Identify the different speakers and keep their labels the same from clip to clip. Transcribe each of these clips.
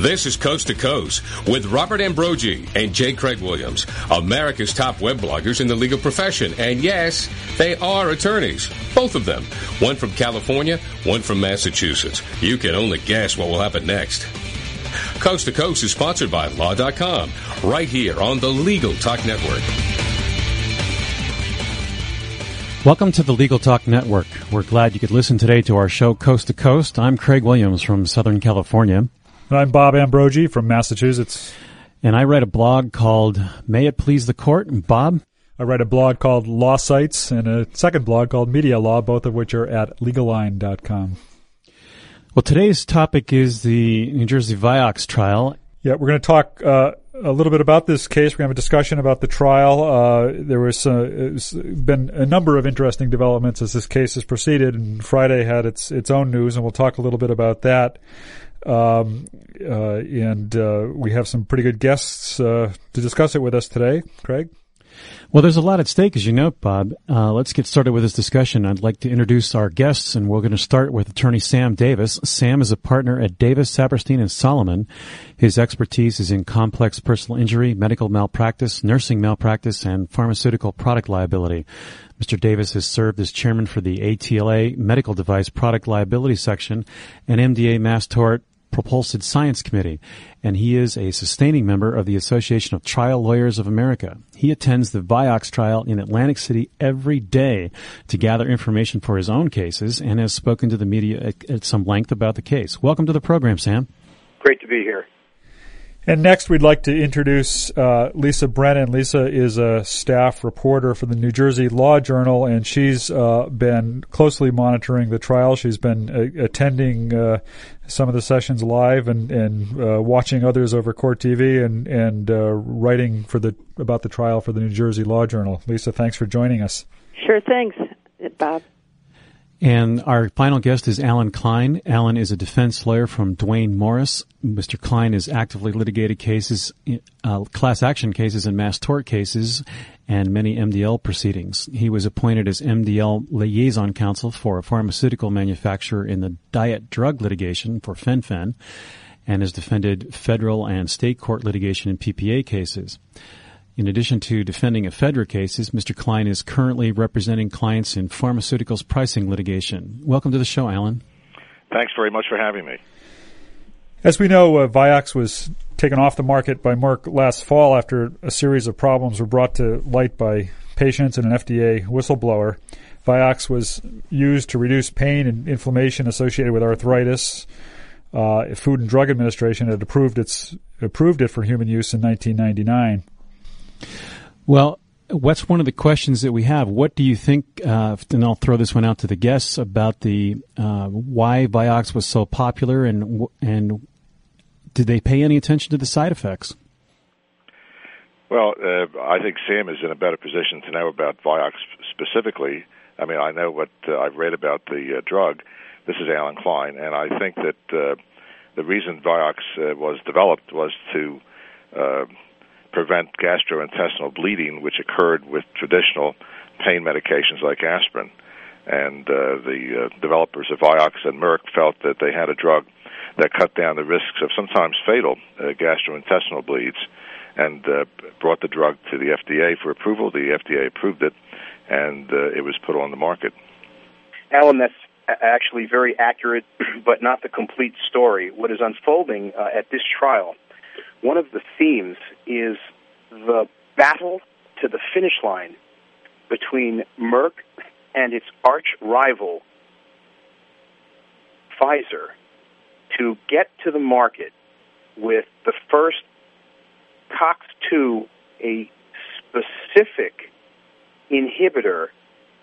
Speaker 1: This is Coast to Coast with Robert Ambrogi and J. Craig Williams, America's top web bloggers in the legal profession. And yes, they are attorneys, both of them. One from California, one from Massachusetts. You can only guess what will happen next. Coast to Coast is sponsored by Law.com, right here on the Legal Talk Network.
Speaker 2: Welcome to the Legal Talk Network. We're glad you could listen today to our show Coast to Coast. I'm Craig Williams from Southern California.
Speaker 3: And I'm Bob Ambrogi from Massachusetts.
Speaker 2: And I write a blog called May It Please the Court. And Bob?
Speaker 3: I write a blog called Law Sites and a second blog called Media Law, both of which are at legaline.com.
Speaker 2: Well, today's topic is the New Jersey Vioxx trial.
Speaker 3: Yeah, we're going to talk uh, a little bit about this case. We're going to have a discussion about the trial. Uh, there was uh, been a number of interesting developments as this case has proceeded, and Friday had its its own news, and we'll talk a little bit about that. Um, uh, and uh, we have some pretty good guests uh, to discuss it with us today. Craig?
Speaker 2: Well, there's a lot at stake, as you know, Bob. Uh, let's get started with this discussion. I'd like to introduce our guests, and we're going to start with attorney Sam Davis. Sam is a partner at Davis, Saperstein, and Solomon. His expertise is in complex personal injury, medical malpractice, nursing malpractice, and pharmaceutical product liability. Mr. Davis has served as chairman for the ATLA Medical Device Product Liability Section and MDA Mass Tort Propulsid Science Committee, and he is a sustaining member of the Association of Trial Lawyers of America. He attends the Vioxx trial in Atlantic City every day to gather information for his own cases and has spoken to the media at, at some length about the case. Welcome to the program, Sam.
Speaker 4: Great to be here.
Speaker 3: And next, we'd like to introduce uh, Lisa Brennan. Lisa is a staff reporter for the New Jersey Law Journal, and she's uh, been closely monitoring the trial. She's been uh, attending uh, some of the sessions live and and uh, watching others over Court TV and and uh, writing for the about the trial for the New Jersey Law Journal. Lisa, thanks for joining us.
Speaker 5: Sure, thanks, Bob.
Speaker 2: And our final guest is Alan Klein. Alan is a defense lawyer from Duane Morris. Mr. Klein has actively litigated cases, uh, class action cases and mass tort cases and many MDL proceedings. He was appointed as MDL liaison counsel for a pharmaceutical manufacturer in the diet drug litigation for Fen-Phen and has defended federal and state court litigation in PPA cases. In addition to defending ephedra cases, Mr. Klein is currently representing clients in pharmaceuticals pricing litigation. Welcome to the show, Alan.
Speaker 4: Thanks very much for having me.
Speaker 3: As we know, uh, Vioxx was taken off the market by Merck last fall after a series of problems were brought to light by patients and an FDA whistleblower. Vioxx was used to reduce pain and inflammation associated with arthritis. Uh, Food and Drug Administration had approved its approved it for human use in 1999.
Speaker 2: Well, what's one of the questions that we have? What do you think? Uh, and I'll throw this one out to the guests about the uh, why Vioxx was so popular, and and did they pay any attention to the side effects?
Speaker 4: Well, uh, I think Sam is in a better position to know about Vioxx specifically. I mean, I know what uh, I've read about the uh, drug. This is Alan Klein, and I think that uh, the reason Vioxx was developed was to prevent gastrointestinal bleeding, which occurred with traditional pain medications like aspirin. And uh, the uh, developers of Vioxx and Merck felt that they had a drug that cut down the risks of sometimes fatal uh, gastrointestinal bleeds and uh, brought the drug to the FDA for approval. The FDA approved it, and uh, it was put on the market.
Speaker 6: Alan, that's actually very accurate, but not the complete story. What is unfolding uh, at this trial one of the themes is the battle to the finish line between Merck and its arch rival, Pfizer, to get to the market with the first COX2, a specific inhibitor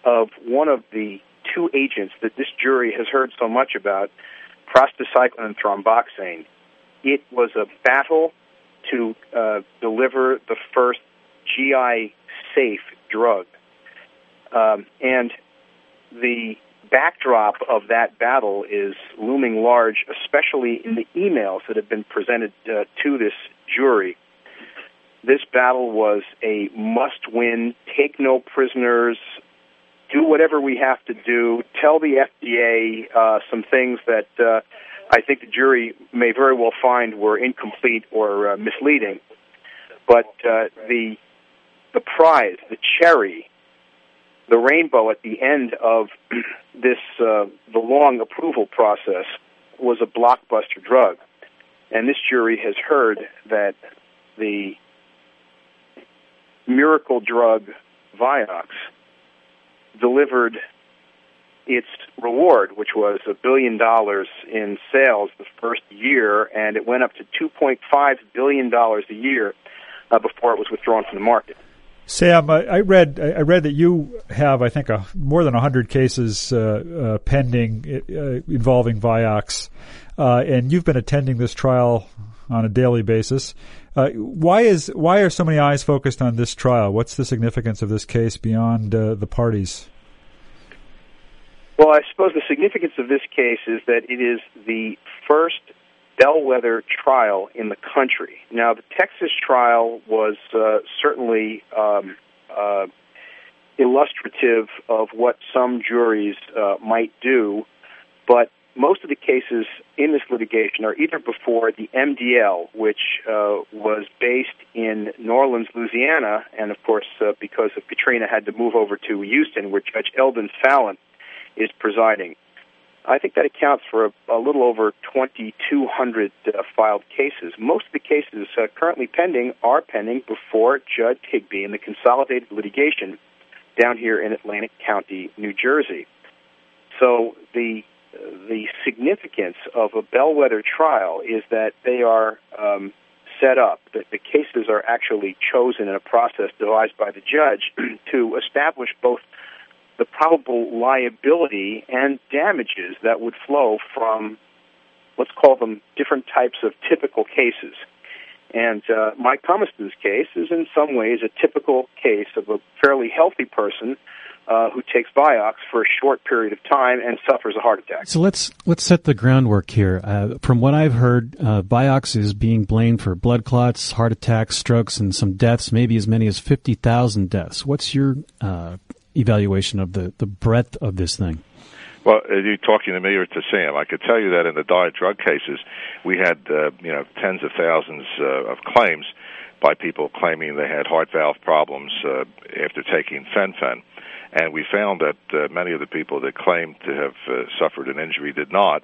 Speaker 6: of one of the two agents that this jury has heard so much about, prostacyclin and thromboxane. It was a battle to uh, deliver the first GI safe drug. Um, and the backdrop of that battle is looming large, especially in the emails that have been presented uh, to this jury. This battle was a must win, take no prisoners, do whatever we have to do, tell the FDA uh, some things that uh, I think the jury may very well find were incomplete or uh, misleading. But uh, the the prize, the cherry, the rainbow at the end of this uh, the long approval process was a blockbuster drug, and this jury has heard that the miracle drug Vioxx delivered its reward, which was a billion dollars in sales the first year, and it went up to $2.5 billion a year uh, before it was withdrawn from the market.
Speaker 3: Sam, I read I read that you have I think a, more than hundred cases uh, uh, pending uh, involving Vioxx, uh, and you've been attending this trial on a daily basis. Uh, why is why are so many eyes focused on this trial? What's the significance of this case beyond uh, the parties?
Speaker 6: Well, I suppose the significance of this case is that it is the first bellwether trial in the country. Now, the Texas trial was uh, certainly um, uh, illustrative of what some juries uh, might do, but most of the cases in this litigation are either before the MDL, which uh, was based in New Orleans, Louisiana, and of course, uh, because of Katrina, had to move over to Houston, where Judge Eldon Fallon is presiding. I think that accounts for a, a little over 2,200 uh, filed cases. Most of the cases uh, currently pending are pending before Judge Higbee in the consolidated litigation down here in Atlantic County, New Jersey. So the the significance of a bellwether trial is that they are um, set up, that the cases are actually chosen in a process devised by the judge to establish both the probable liability and damages that would flow from, let's call them different types of typical cases. And uh, Mike Humiston's case is in some ways a typical case of a fairly healthy person uh, who takes Vioxx for a short period of time and suffers a heart attack.
Speaker 2: So let's let's set the groundwork here. Uh, from what I've heard, uh, Vioxx is being blamed for blood clots, heart attacks, strokes, and some deaths, maybe as many as fifty thousand deaths. What's your uh, evaluation of the, the breadth of this thing?
Speaker 4: Well, are you talking to me or to Sam? I could tell you that in the diet drug cases, we had uh, you know tens of thousands uh, of claims by people claiming they had heart valve problems uh, after taking fen-phen, and we found that uh, many of the people that claimed to have uh, suffered an injury did not,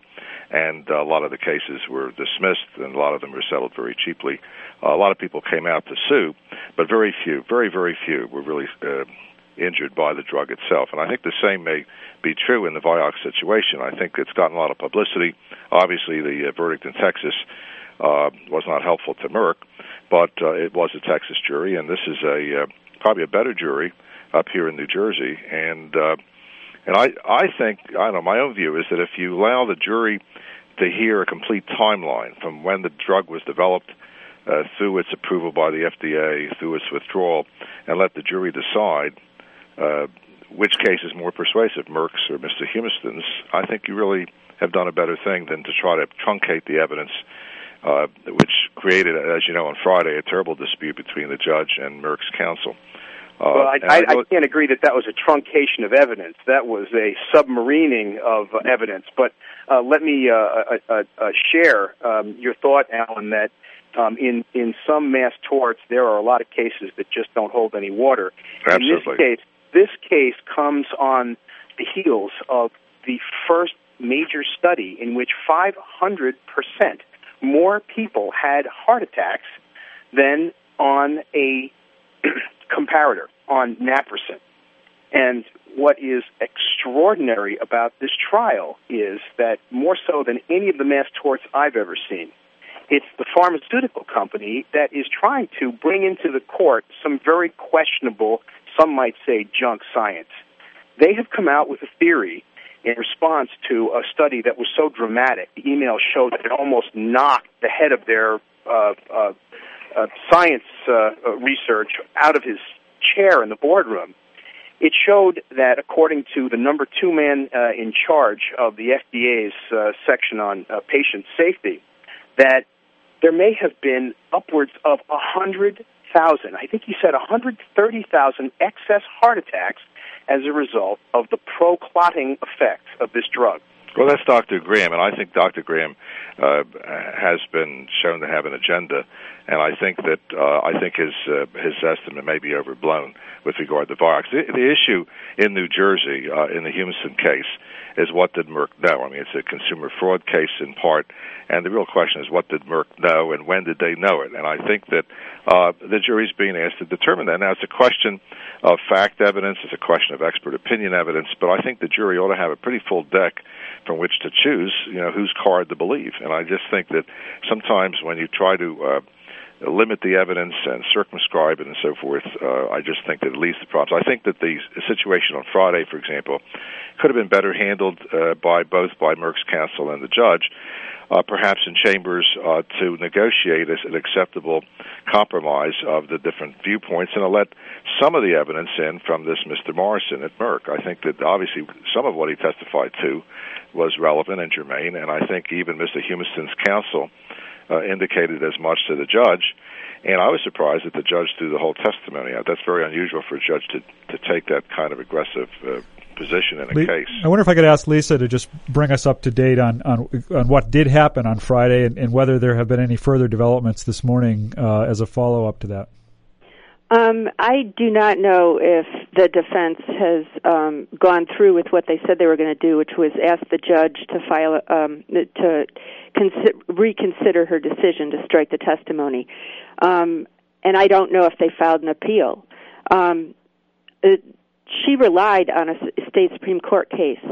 Speaker 4: and uh, a lot of the cases were dismissed, and a lot of them were settled very cheaply. Uh, a lot of people came out to sue, but very few, very very few, were really uh, injured by the drug itself. And I think the same may be true in the Vioxx situation. I think it's gotten a lot of publicity. Obviously, the uh, verdict in Texas uh, was not helpful to Merck, but uh, it was a Texas jury, and this is a uh, probably a better jury up here in New Jersey. And uh, and I I think I don't know. My own view is that if you allow the jury to hear a complete timeline from when the drug was developed uh, through its approval by the FDA, through its withdrawal, and let the jury decide uh, which case is more persuasive, Merck's or Mr. Humiston's, I think you really have done a better thing than to try to truncate the evidence, uh, which created, as you know, on Friday, a terrible dispute between the judge and Merck's counsel.
Speaker 6: Uh, well, I, I, I, can't agree that that was a truncation of evidence. That was a submarining of uh, evidence. But uh, let me uh, uh, uh, uh, share um, your thought, Alan, that um, in in some mass torts there are a lot of cases that just don't hold any water.
Speaker 4: Absolutely.
Speaker 6: In this case, this case comes on the heels of the first major study in which 500% more people had heart attacks than on a comparator, on naproxen. And what is extraordinary about this trial is that more so than any of the mass torts I've ever seen, it's the pharmaceutical company that is trying to bring into the court some very questionable some might say junk science. They have come out with a theory in response to a study that was so dramatic. The email showed that it almost knocked the head of their uh, uh, uh, science uh, uh, research out of his chair in the boardroom. It showed that, according to the number two man uh, in charge of the FDA's section on patient safety, that there may have been upwards of a thousand, I think he said 130,000 excess heart attacks as a result of the pro-clotting effects of this drug.
Speaker 4: Well, that's Dr. Graham, and I think Dr. Graham uh, has been shown to have an agenda, and I think that uh, I think his uh, his estimate may be overblown with regard to Vioxx. The, the issue in New Jersey uh, in the Humiston case is what did Merck know? I mean, it's a consumer fraud case in part, and the real question is what did Merck know and when did they know it? And I think that uh, the jury's being asked to determine that. Now, it's a question of fact evidence, it's a question of expert opinion evidence, but I think the jury ought to have a pretty full deck from which to choose, you know, whose card to believe. And I just think that sometimes when you try to uh, limit the evidence and circumscribe it and so forth. Uh, I just think that it leads to problems. I think that the situation on Friday, for example, could have been better handled uh, by both by Merck's counsel and the judge. Uh, perhaps in chambers uh, to negotiate an acceptable compromise of the different viewpoints and to let some of the evidence in from this Mr. Morrison at Merck. I think that obviously some of what he testified to was relevant and germane, and I think even Mr. Humiston's counsel uh, indicated as much to the judge. And I was surprised that the judge threw the whole testimony out. That's very unusual for a judge to to take that kind of aggressive uh, position in a
Speaker 3: Le-
Speaker 4: case.
Speaker 3: I wonder if I could ask Lisa to just bring us up to date on on, on what did happen on Friday and, and whether there have been any further developments this morning uh, as a follow up to that.
Speaker 5: Um, I do not know if the defense has um, gone through with what they said they were going to do, which was ask the judge to file um, to consi- reconsider her decision to strike the testimony. Um, and I don't know if they filed an appeal. Um, it, she relied on a state supreme court case,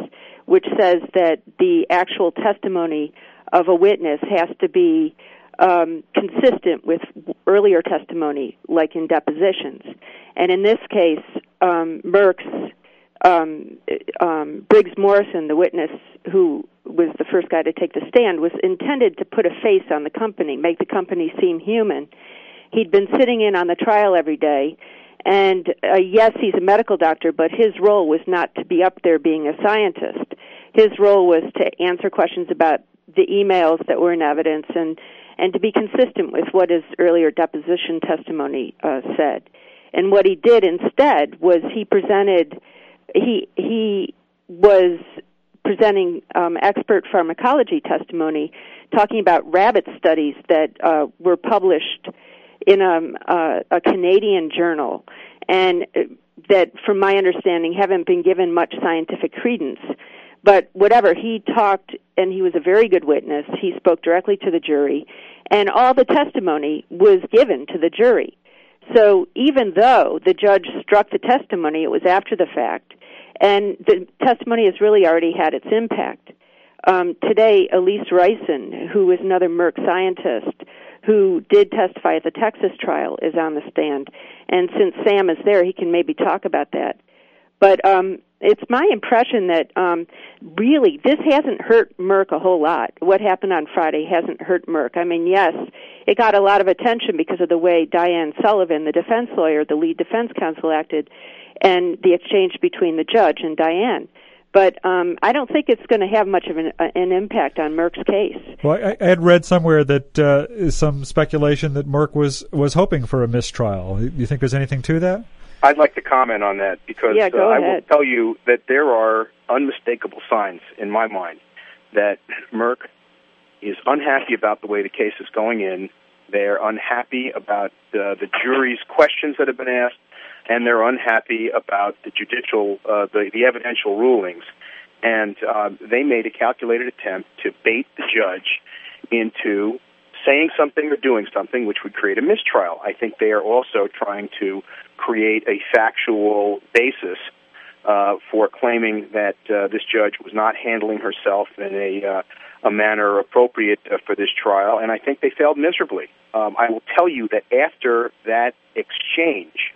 Speaker 5: which says that the actual testimony of a witness has to be um, consistent with earlier testimony, like in depositions. And in this case, um, Merck's um, um, Briggs Morrison, the witness who was the first guy to take the stand, was intended to put a face on the company, make the company seem human. He'd been sitting in on the trial every day, and uh, yes, he's a medical doctor, but his role was not to be up there being a scientist. His role was to answer questions about the emails that were in evidence and and to be consistent with what his earlier deposition testimony uh, said. And what he did instead was he presented he he was presenting um, expert pharmacology testimony, talking about rabbit studies that uh, were published in a, uh, a Canadian journal, and uh, that, from my understanding, haven't been given much scientific credence. But whatever, he talked, and he was a very good witness. He spoke directly to the jury, and all the testimony was given to the jury. So even though the judge struck the testimony, it was after the fact, and the testimony has really already had its impact. Um, today, Alise Reicin, who is another Merck scientist who did testify at the Texas trial, is on the stand. And since Sam is there, he can maybe talk about that. But um, it's my impression that um, really this hasn't hurt Merck a whole lot. What happened on Friday hasn't hurt Merck. I mean, yes, it got a lot of attention because of the way Diane Sullivan, the defense lawyer, the lead defense counsel, acted, and the exchange between the judge and Diane. But um, I don't think it's going to have much of an, uh, an impact on Merck's case.
Speaker 3: Well, I, I had read somewhere that uh, some speculation that Merck was was hoping for a mistrial. Do you think there's anything to that?
Speaker 6: I'd like to comment on that because
Speaker 5: yeah,
Speaker 6: uh, I will tell you that there are unmistakable signs in my mind that Merck is unhappy about the way the case is going in. They're unhappy about uh, the jury's questions that have been asked, and they're unhappy about the judicial, uh, the, the evidential rulings. And uh, they made a calculated attempt to bait the judge into saying something or doing something which would create a mistrial. I think they are also trying to create a factual basis uh, for claiming that uh, this judge was not handling herself in a uh, a manner appropriate uh, for this trial, and I think they failed miserably. Um, I will tell you that after that exchange,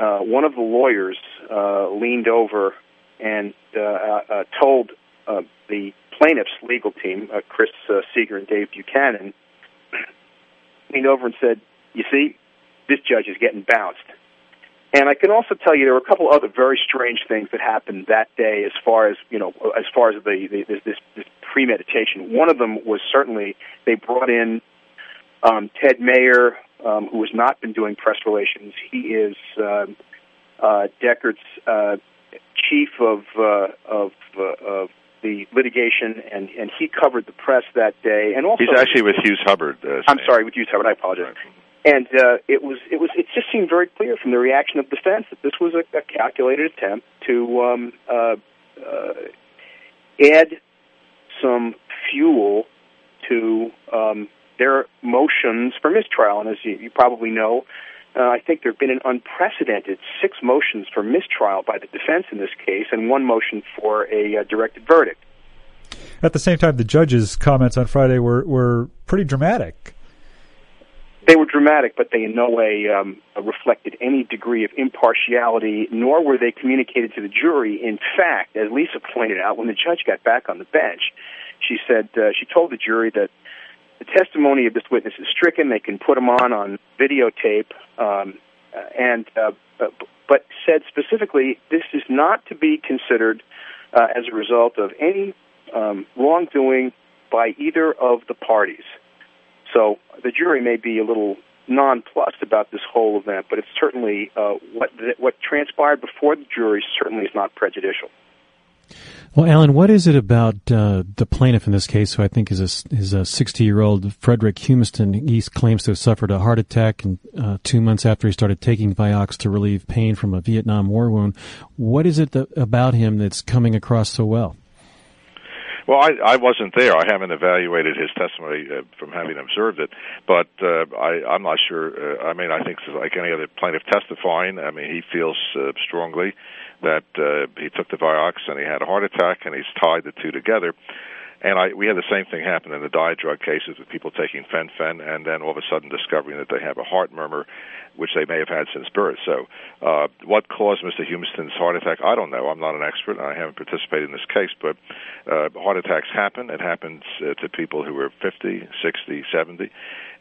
Speaker 6: uh, one of the lawyers uh, leaned over and uh, uh, told uh, the plaintiff's legal team, uh, Chris uh, Seeger and Dave Buchanan, leaned over and said, "You see, this judge is getting bounced." And I can also tell you there were a couple other very strange things that happened that day, as far as you know, as far as the, the this, this, premeditation. One of them was certainly they brought in um, Ted Mayer, um, who has not been doing press relations. He is um, uh, Dechert's uh, chief of uh, of uh, of the litigation, and and he covered the press that day, and also
Speaker 4: he's actually with Hughes Hubbard. Uh,
Speaker 6: I'm sorry, with Hughes Hubbard. I apologize. And uh, it was it was it just seemed very clear from the reaction of defense that this was a, a calculated attempt to um, uh, uh, add some fuel to um, their motions for mistrial. And as you, you probably know, uh, I think there have been an unprecedented six motions for mistrial by the defense in this case, and one motion for a uh, directed verdict.
Speaker 3: At the same time, the judge's comments on Friday were were pretty dramatic.
Speaker 6: They were dramatic, but they in no way um, reflected any degree of impartiality, nor were they communicated to the jury. In fact, as Lisa pointed out, when the judge got back on the bench, she said uh, she told the jury that the testimony of this witness is stricken. They can put him on on videotape, um, and uh, but said specifically this is not to be considered uh, as a result of any um, wrongdoing by either of the parties. So the jury may be a little nonplussed about this whole event, but it's certainly uh, what what transpired before the jury certainly is not prejudicial.
Speaker 2: Well, Alan, what is it about uh, the plaintiff in this case, who I think is a is a 60 year old Frederick Humiston? He claims to have suffered a heart attack and uh, two months after he started taking Vioxx to relieve pain from a Vietnam War wound. What is it that, about him that's coming across so well?
Speaker 4: Well, I, I wasn't there. I haven't evaluated his testimony uh, from having observed it, but uh, I, I'm not sure. Uh, I mean, I think like any other plaintiff testifying, I mean, he feels uh, strongly that uh, he took the Vioxx and he had a heart attack, and he's tied the two together. And I, we had the same thing happen in the diet drug cases with people taking fen-phen and then all of a sudden discovering that they have a heart murmur, which they may have had since birth. So, uh, what caused Mr. Humiston's heart attack? I don't know. I'm not an expert. I haven't participated in this case, but uh, heart attacks happen. It happens uh, to people who are 50, 60, 70,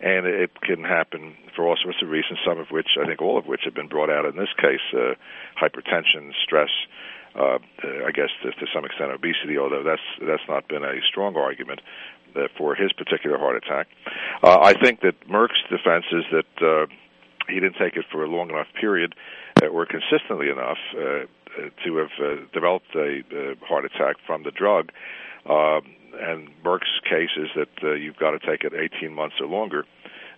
Speaker 4: and it can happen for all sorts of reasons. Some of which, I think, all of which have been brought out in this case: uh, hypertension, stress uh, I guess to, to some extent obesity, although that's that's not been a strong argument uh, for his particular heart attack. Uh, I think that Merck's defense is that uh, he didn't take it for a long enough period uh, or consistently enough uh, to have uh, developed a uh, heart attack from the drug. Uh, and Merck's case is that uh, you've got to take it 18 months or longer,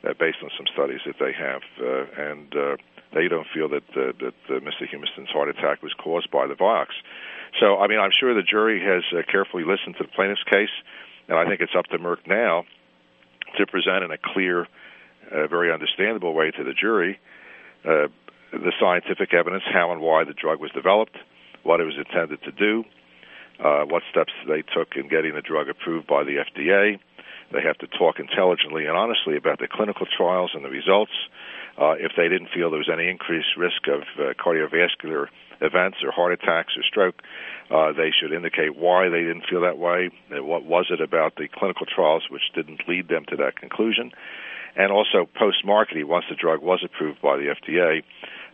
Speaker 4: uh, based on some studies that they have. Uh, and uh, they don't feel that uh, that uh, Mr. Humiston's heart attack was caused by the Vioxx. So, I mean, I'm sure the jury has uh, carefully listened to the plaintiff's case, and I think it's up to Merck now to present in a clear, uh, very understandable way to the jury uh, the scientific evidence, how and why the drug was developed, what it was intended to do, uh, what steps they took in getting the drug approved by the FDA. They have to talk intelligently and honestly about the clinical trials and the results uh, if they didn't feel there was any increased risk of uh, cardiovascular events or heart attacks or stroke, uh, they should indicate why they didn't feel that way. What was it about the clinical trials which didn't lead them to that conclusion? And also post-marketing, once the drug was approved by the FDA,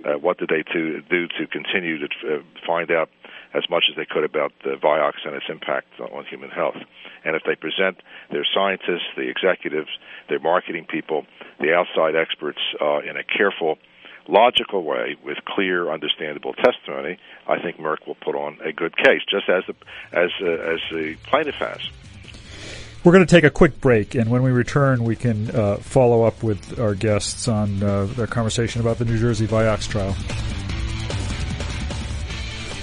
Speaker 4: uh, what did they to, do to continue to uh, find out as much as they could about the Vioxx and its impact on human health. And if they present their scientists, the executives, their marketing people, the outside experts uh, in a careful, logical way with clear, understandable testimony, I think Merck will put on a good case, just as the, as uh, as the plaintiff has.
Speaker 3: We're going to take a quick break, and when we return, we can uh, follow up with our guests on uh, their conversation about the New Jersey Vioxx trial.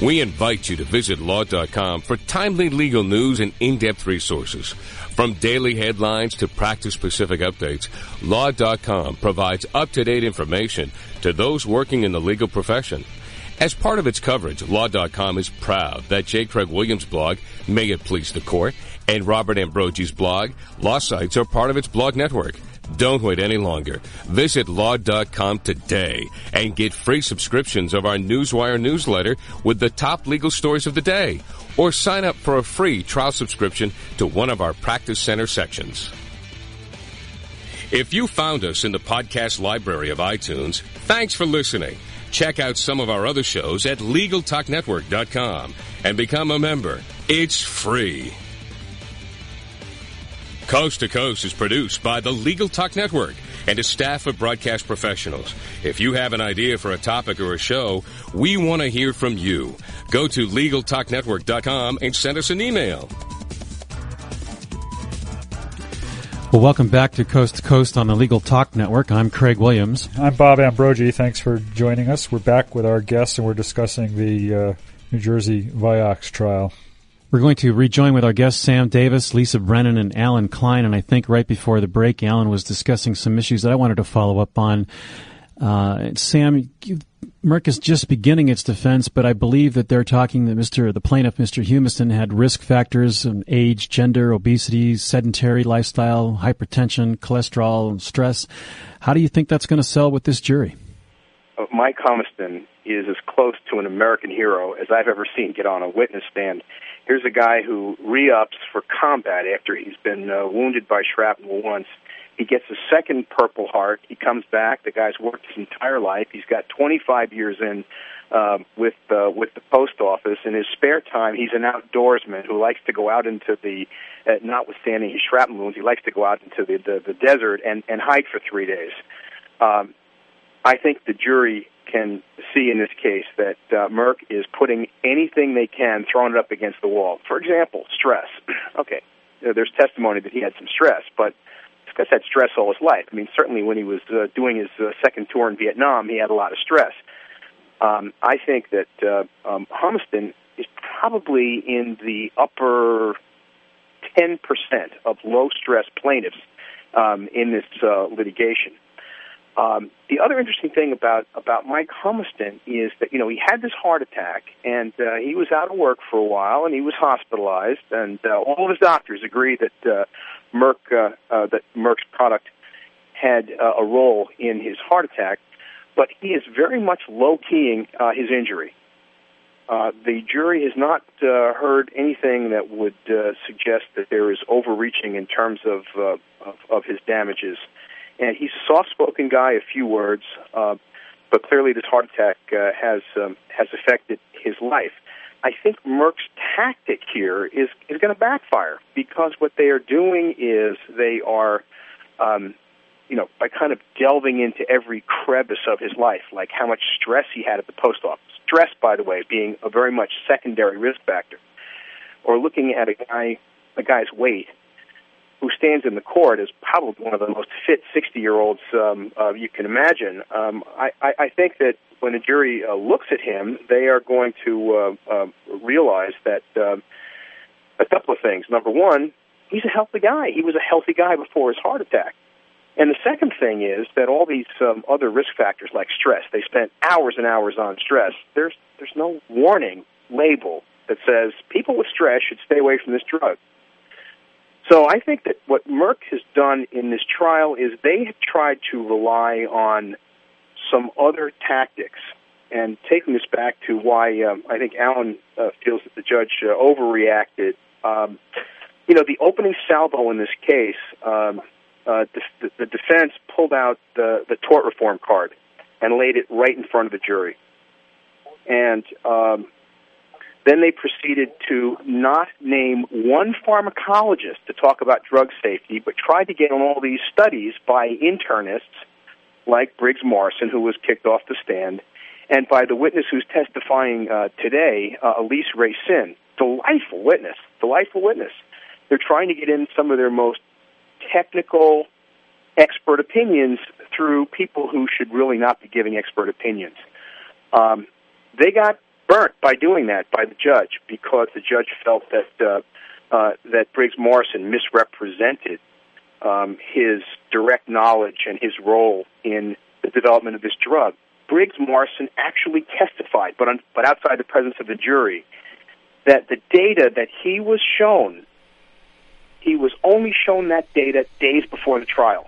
Speaker 1: We invite you to visit law.com for timely legal news and in-depth resources. From daily headlines to practice-specific updates, law.com provides up-to-date information to those working in the legal profession. As part of its coverage, Law.com is proud that J. Craig Williams' blog, May It Please the Court, and Robert Ambrogi's blog, Law Sites, are part of its blog network. Don't wait any longer. Visit law.com today and get free subscriptions of our Newswire newsletter with the top legal stories of the day. Or sign up for a free trial subscription to one of our Practice Center sections. If you found us in the podcast library of iTunes, thanks for listening. Check out some of our other shows at LegalTalkNetwork.com and become a member. It's free. Coast to Coast is produced by the Legal Talk Network and a staff of broadcast professionals. If you have an idea for a topic or a show, we want to hear from you. Go to LegalTalkNetwork.com and send us an email.
Speaker 2: Well, welcome back to Coast to Coast on the Legal Talk Network. I'm Craig Williams.
Speaker 3: I'm Bob Ambrogi. Thanks for joining us. We're back with our guests and we're discussing the uh, New Jersey Vioxx trial.
Speaker 2: We're going to rejoin with our guests Sam Davis, Lisa Brennan, and Alan Klein. And I think right before the break, Alan was discussing some issues that I wanted to follow up on. Uh, Sam, Merck is just beginning its defense, but I believe that they're talking that Mr. the plaintiff, Mr. Humiston, had risk factors: age, gender, obesity, sedentary lifestyle, hypertension, cholesterol, and stress. How do you think that's going to sell with this jury?
Speaker 6: Uh, Mike Humiston is as close to an American hero as I've ever seen get on a witness stand. Here's a guy who re-ups for combat after he's been uh, wounded by shrapnel once he gets a second Purple Heart. He comes back. The guy's worked his entire life. He's got 25 years in uh, with uh, with the post office. In his spare time, he's an outdoorsman who likes to go out into the, uh, notwithstanding his shrapnel wounds, he likes to go out into the the, the desert and and hike for three days. Um, I think the jury can see in this case that uh, Merck is putting anything they can, throwing it up against the wall. For example, stress. okay, there's testimony that he had some stress, but Gus had stress all his life. I mean, certainly when he was uh, doing his uh, second tour in Vietnam, he had a lot of stress. Um, I think that uh, um, Humiston is probably in the upper 10% of low stress plaintiffs um, in this uh, litigation. Um, the other interesting thing about about Mike Humiston is that you know he had this heart attack and uh, he was out of work for a while and he was hospitalized and uh, all of his doctors agree that uh, Merck uh, uh, that Merck's product had uh, a role in his heart attack, but he is very much low keying uh, his injury. Uh, the jury has not uh, heard anything that would uh, suggest that there is overreaching in terms of, uh, of, of his damages. And he's a soft-spoken guy, a few words, uh, but clearly this heart attack uh, has um, has affected his life. I think Merck's tactic here is is going to backfire because what they are doing is they are, um, you know, by kind of delving into every crevice of his life, like how much stress he had at the post office. Stress, by the way, being a very much secondary risk factor, or looking at a guy, a guy's weight, who stands in the court is probably one of the most fit 60 year olds um, uh, you can imagine. Um, I, I, I think that when a jury uh, looks at him, they are going to uh, uh, realize that uh, a couple of things. Number one, he's a healthy guy. He was a healthy guy before his heart attack. And the second thing is that all these um, other risk factors like stress, they spent hours and hours on stress. There's there's no warning label that says people with stress should stay away from this drug. So I think that what Merck has done in this trial is they have tried to rely on some other tactics. And taking this back to why um, I think Alan uh, feels that the judge uh, overreacted, um, you know, the opening salvo in this case, um, uh, the, the defense pulled out the, the tort reform card and laid it right in front of the jury. And um, then they proceeded to not name one pharmacologist to talk about drug safety, but tried to get on all these studies by internists like Briggs Morrison, who was kicked off the stand, and by the witness who's testifying uh, today, uh, Alise Reicin. Delightful witness, delightful witness. They're trying to get in some of their most technical, expert opinions through people who should really not be giving expert opinions. Um, they got burnt by doing that by the judge because the judge felt that uh, uh, that Briggs Morrison misrepresented um, his direct knowledge and his role in the development of this drug. Briggs Morrison actually testified, but on, but outside the presence of the jury, that the data that he was shown, he was only shown that data days before the trial.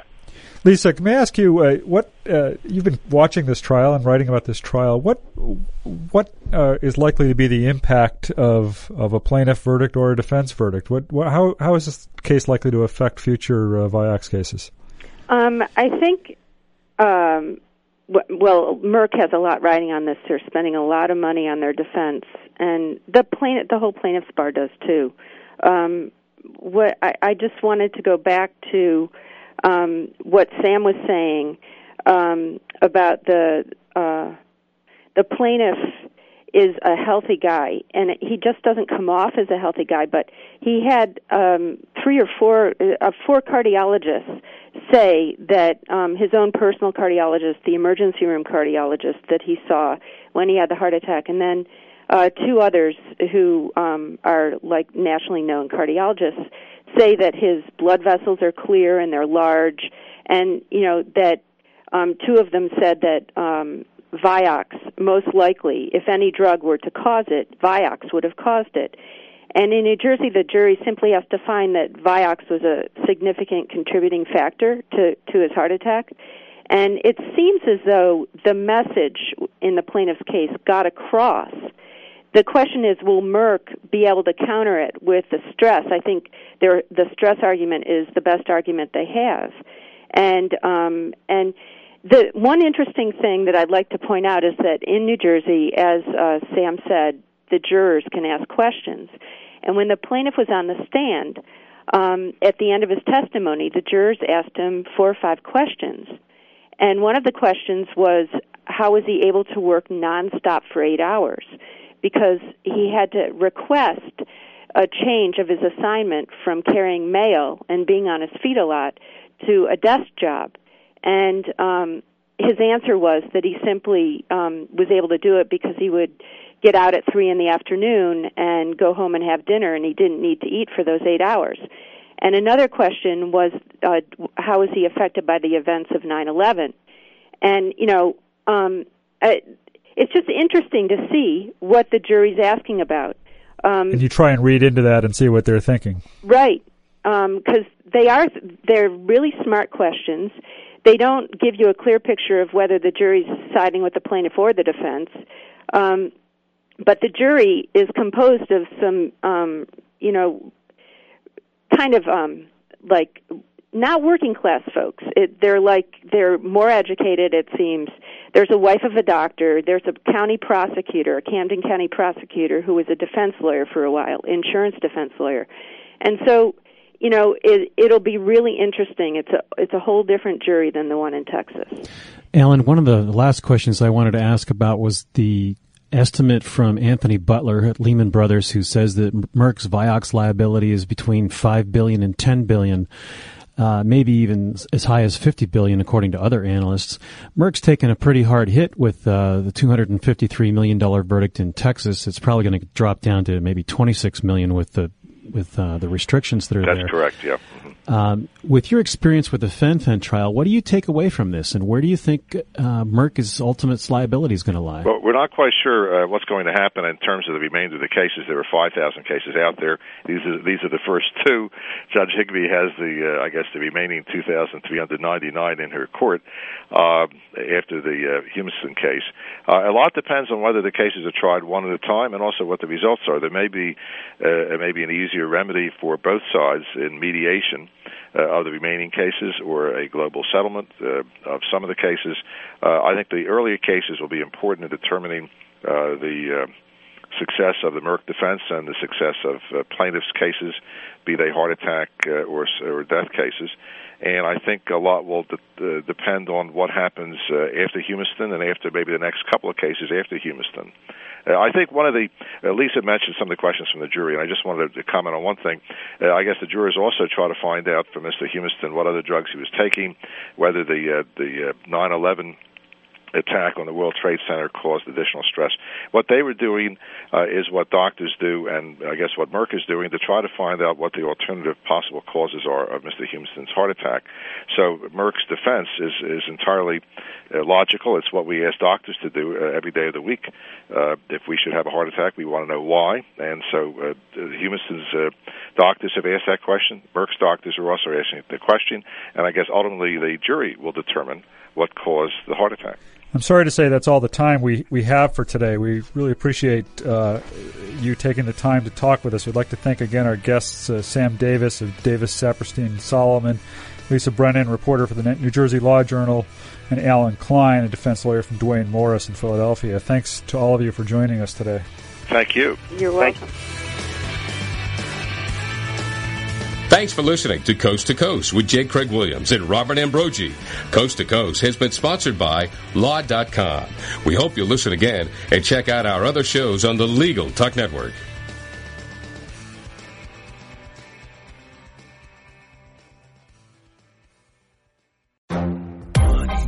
Speaker 3: Lisa, may I ask you uh, what uh, you've been watching this trial and writing about this trial? What what uh, is likely to be the impact of of a plaintiff verdict or a defense verdict? What, what how how is this case likely to affect future uh, Vioxx cases?
Speaker 5: Um, I think. Um, well, Merck has a lot riding on this. They're spending a lot of money on their defense, and the plaintiff, the whole plaintiffs bar does too. Um, what I, I just wanted to go back to um, what Sam was saying um, about the uh, the plaintiff is a healthy guy, and he just doesn't come off as a healthy guy. But he had um, three or four, uh, four cardiologists say that um, his own personal cardiologist, the emergency room cardiologist that he saw when he had the heart attack, and then uh, two others who um, are like nationally known cardiologists say that his blood vessels are clear and they're large, and you know that um, two of them said that um, Vioxx, most likely, if any drug were to cause it, Vioxx would have caused it. And in New Jersey, the jury simply has to find that Vioxx was a significant contributing factor to, to his heart attack. And it seems as though the message in the plaintiff's case got across. The question is, will Merck be able to counter it with the stress? I think the stress argument is the best argument they have. And, um, and, the one interesting thing that I'd like to point out is that in New Jersey, as uh, Sam said, the jurors can ask questions. And when the plaintiff was on the stand, um, at the end of his testimony, the jurors asked him four or five questions. And one of the questions was, how was he able to work nonstop for eight hours? Because he had to request a change of his assignment from carrying mail and being on his feet a lot to a desk job. And um, his answer was that he simply um, was able to do it because he would get out at three in the afternoon and go home and have dinner, and he didn't need to eat for those eight hours. And another question was, uh, how was he affected by the events of 9/11? And you know, um, it's just interesting to see what the jury's asking about.
Speaker 3: Um, and you try and read into that and see what they're thinking.
Speaker 5: Right, because um, they are they're really smart questions. They don't give you a clear picture of whether the jury's siding with the plaintiff or the defense. Um, but the jury is composed of some, um, you know, kind of um, like not working class folks. It, they're like they're more educated. It seems there's a wife of a doctor. There's a county prosecutor, a Camden County prosecutor, who was a defense lawyer for a while, insurance defense lawyer, and so you know, it, it'll be really interesting. It's a it's a whole different jury than the one in Texas.
Speaker 2: Alan, one of the last questions I wanted to ask about was the estimate from Anthony Butler at Lehman Brothers, who says that Merck's Vioxx liability is between five billion and ten billion. Uh, maybe even as high as 50 billion, according to other analysts. Merck's taken a pretty hard hit with uh, the 253 million dollar verdict in Texas. It's probably going to drop down to maybe 26 million with the with uh, the restrictions that are
Speaker 4: That's
Speaker 2: there.
Speaker 4: That's correct. Yeah.
Speaker 2: Um, with your experience with the Fen-Phen trial, what do you take away from this, and where do you think uh, Merck's ultimate liability is going to lie?
Speaker 4: Well, we're not quite sure uh, what's going to happen in terms of the remainder of the cases. There are 5,000 cases out there. These are these are the first two. Judge Higbee has the, uh, I guess, the remaining 2,399 in her court uh, after the uh, Humiston case. Uh, a lot depends on whether the cases are tried one at a time, and also what the results are. There may be uh, may be an easier remedy for both sides in mediation uh, of the remaining cases or a global settlement uh, of some of the cases. Uh, I think the earlier cases will be important in determining uh, the uh, success of the Merck defense and the success of uh, plaintiffs' cases, be they heart attack uh, or, or death cases. And I think a lot will de- uh, depend on what happens uh, after Humiston and after maybe the next couple of cases after Humiston. Uh, I think one of the uh, Lisa mentioned some of the questions from the jury, and I just wanted to comment on one thing. Uh, I guess the jurors also try to find out from Mr. Humiston what other drugs he was taking, whether the uh, the uh, 9/11 attack on the World Trade Center caused additional stress. What they were doing uh, is what doctors do, and I guess what Merck is doing to try to find out what the alternative possible causes are of Mr. Humiston's heart attack. So Merck's defense is is entirely uh, logical. It's what we ask doctors to do uh, every day of the week. Uh, if we should have a heart attack, we want to know why, and so uh, Humiston's uh, doctors have asked that question. Merck's doctors are also asking the question, and I guess ultimately the jury will determine what caused the heart attack.
Speaker 3: I'm sorry to say that's all the time we, we have for today. We really appreciate uh, you taking the time to talk with us. We'd like to thank again our guests, uh, Sam Davis of Davis Saperstein Solomon, Lisa Brennan, reporter for the New Jersey Law Journal, and Alan Klein, a defense lawyer from Duane Morris in Philadelphia. Thanks to all of you for joining us today.
Speaker 4: Thank you.
Speaker 5: You're welcome.
Speaker 1: Thanks for listening to Coast to Coast with J. Craig Williams and Robert Ambrogi. Coast to Coast has been sponsored by Law.com. We hope you'll listen again and check out our other shows on the Legal Talk Network.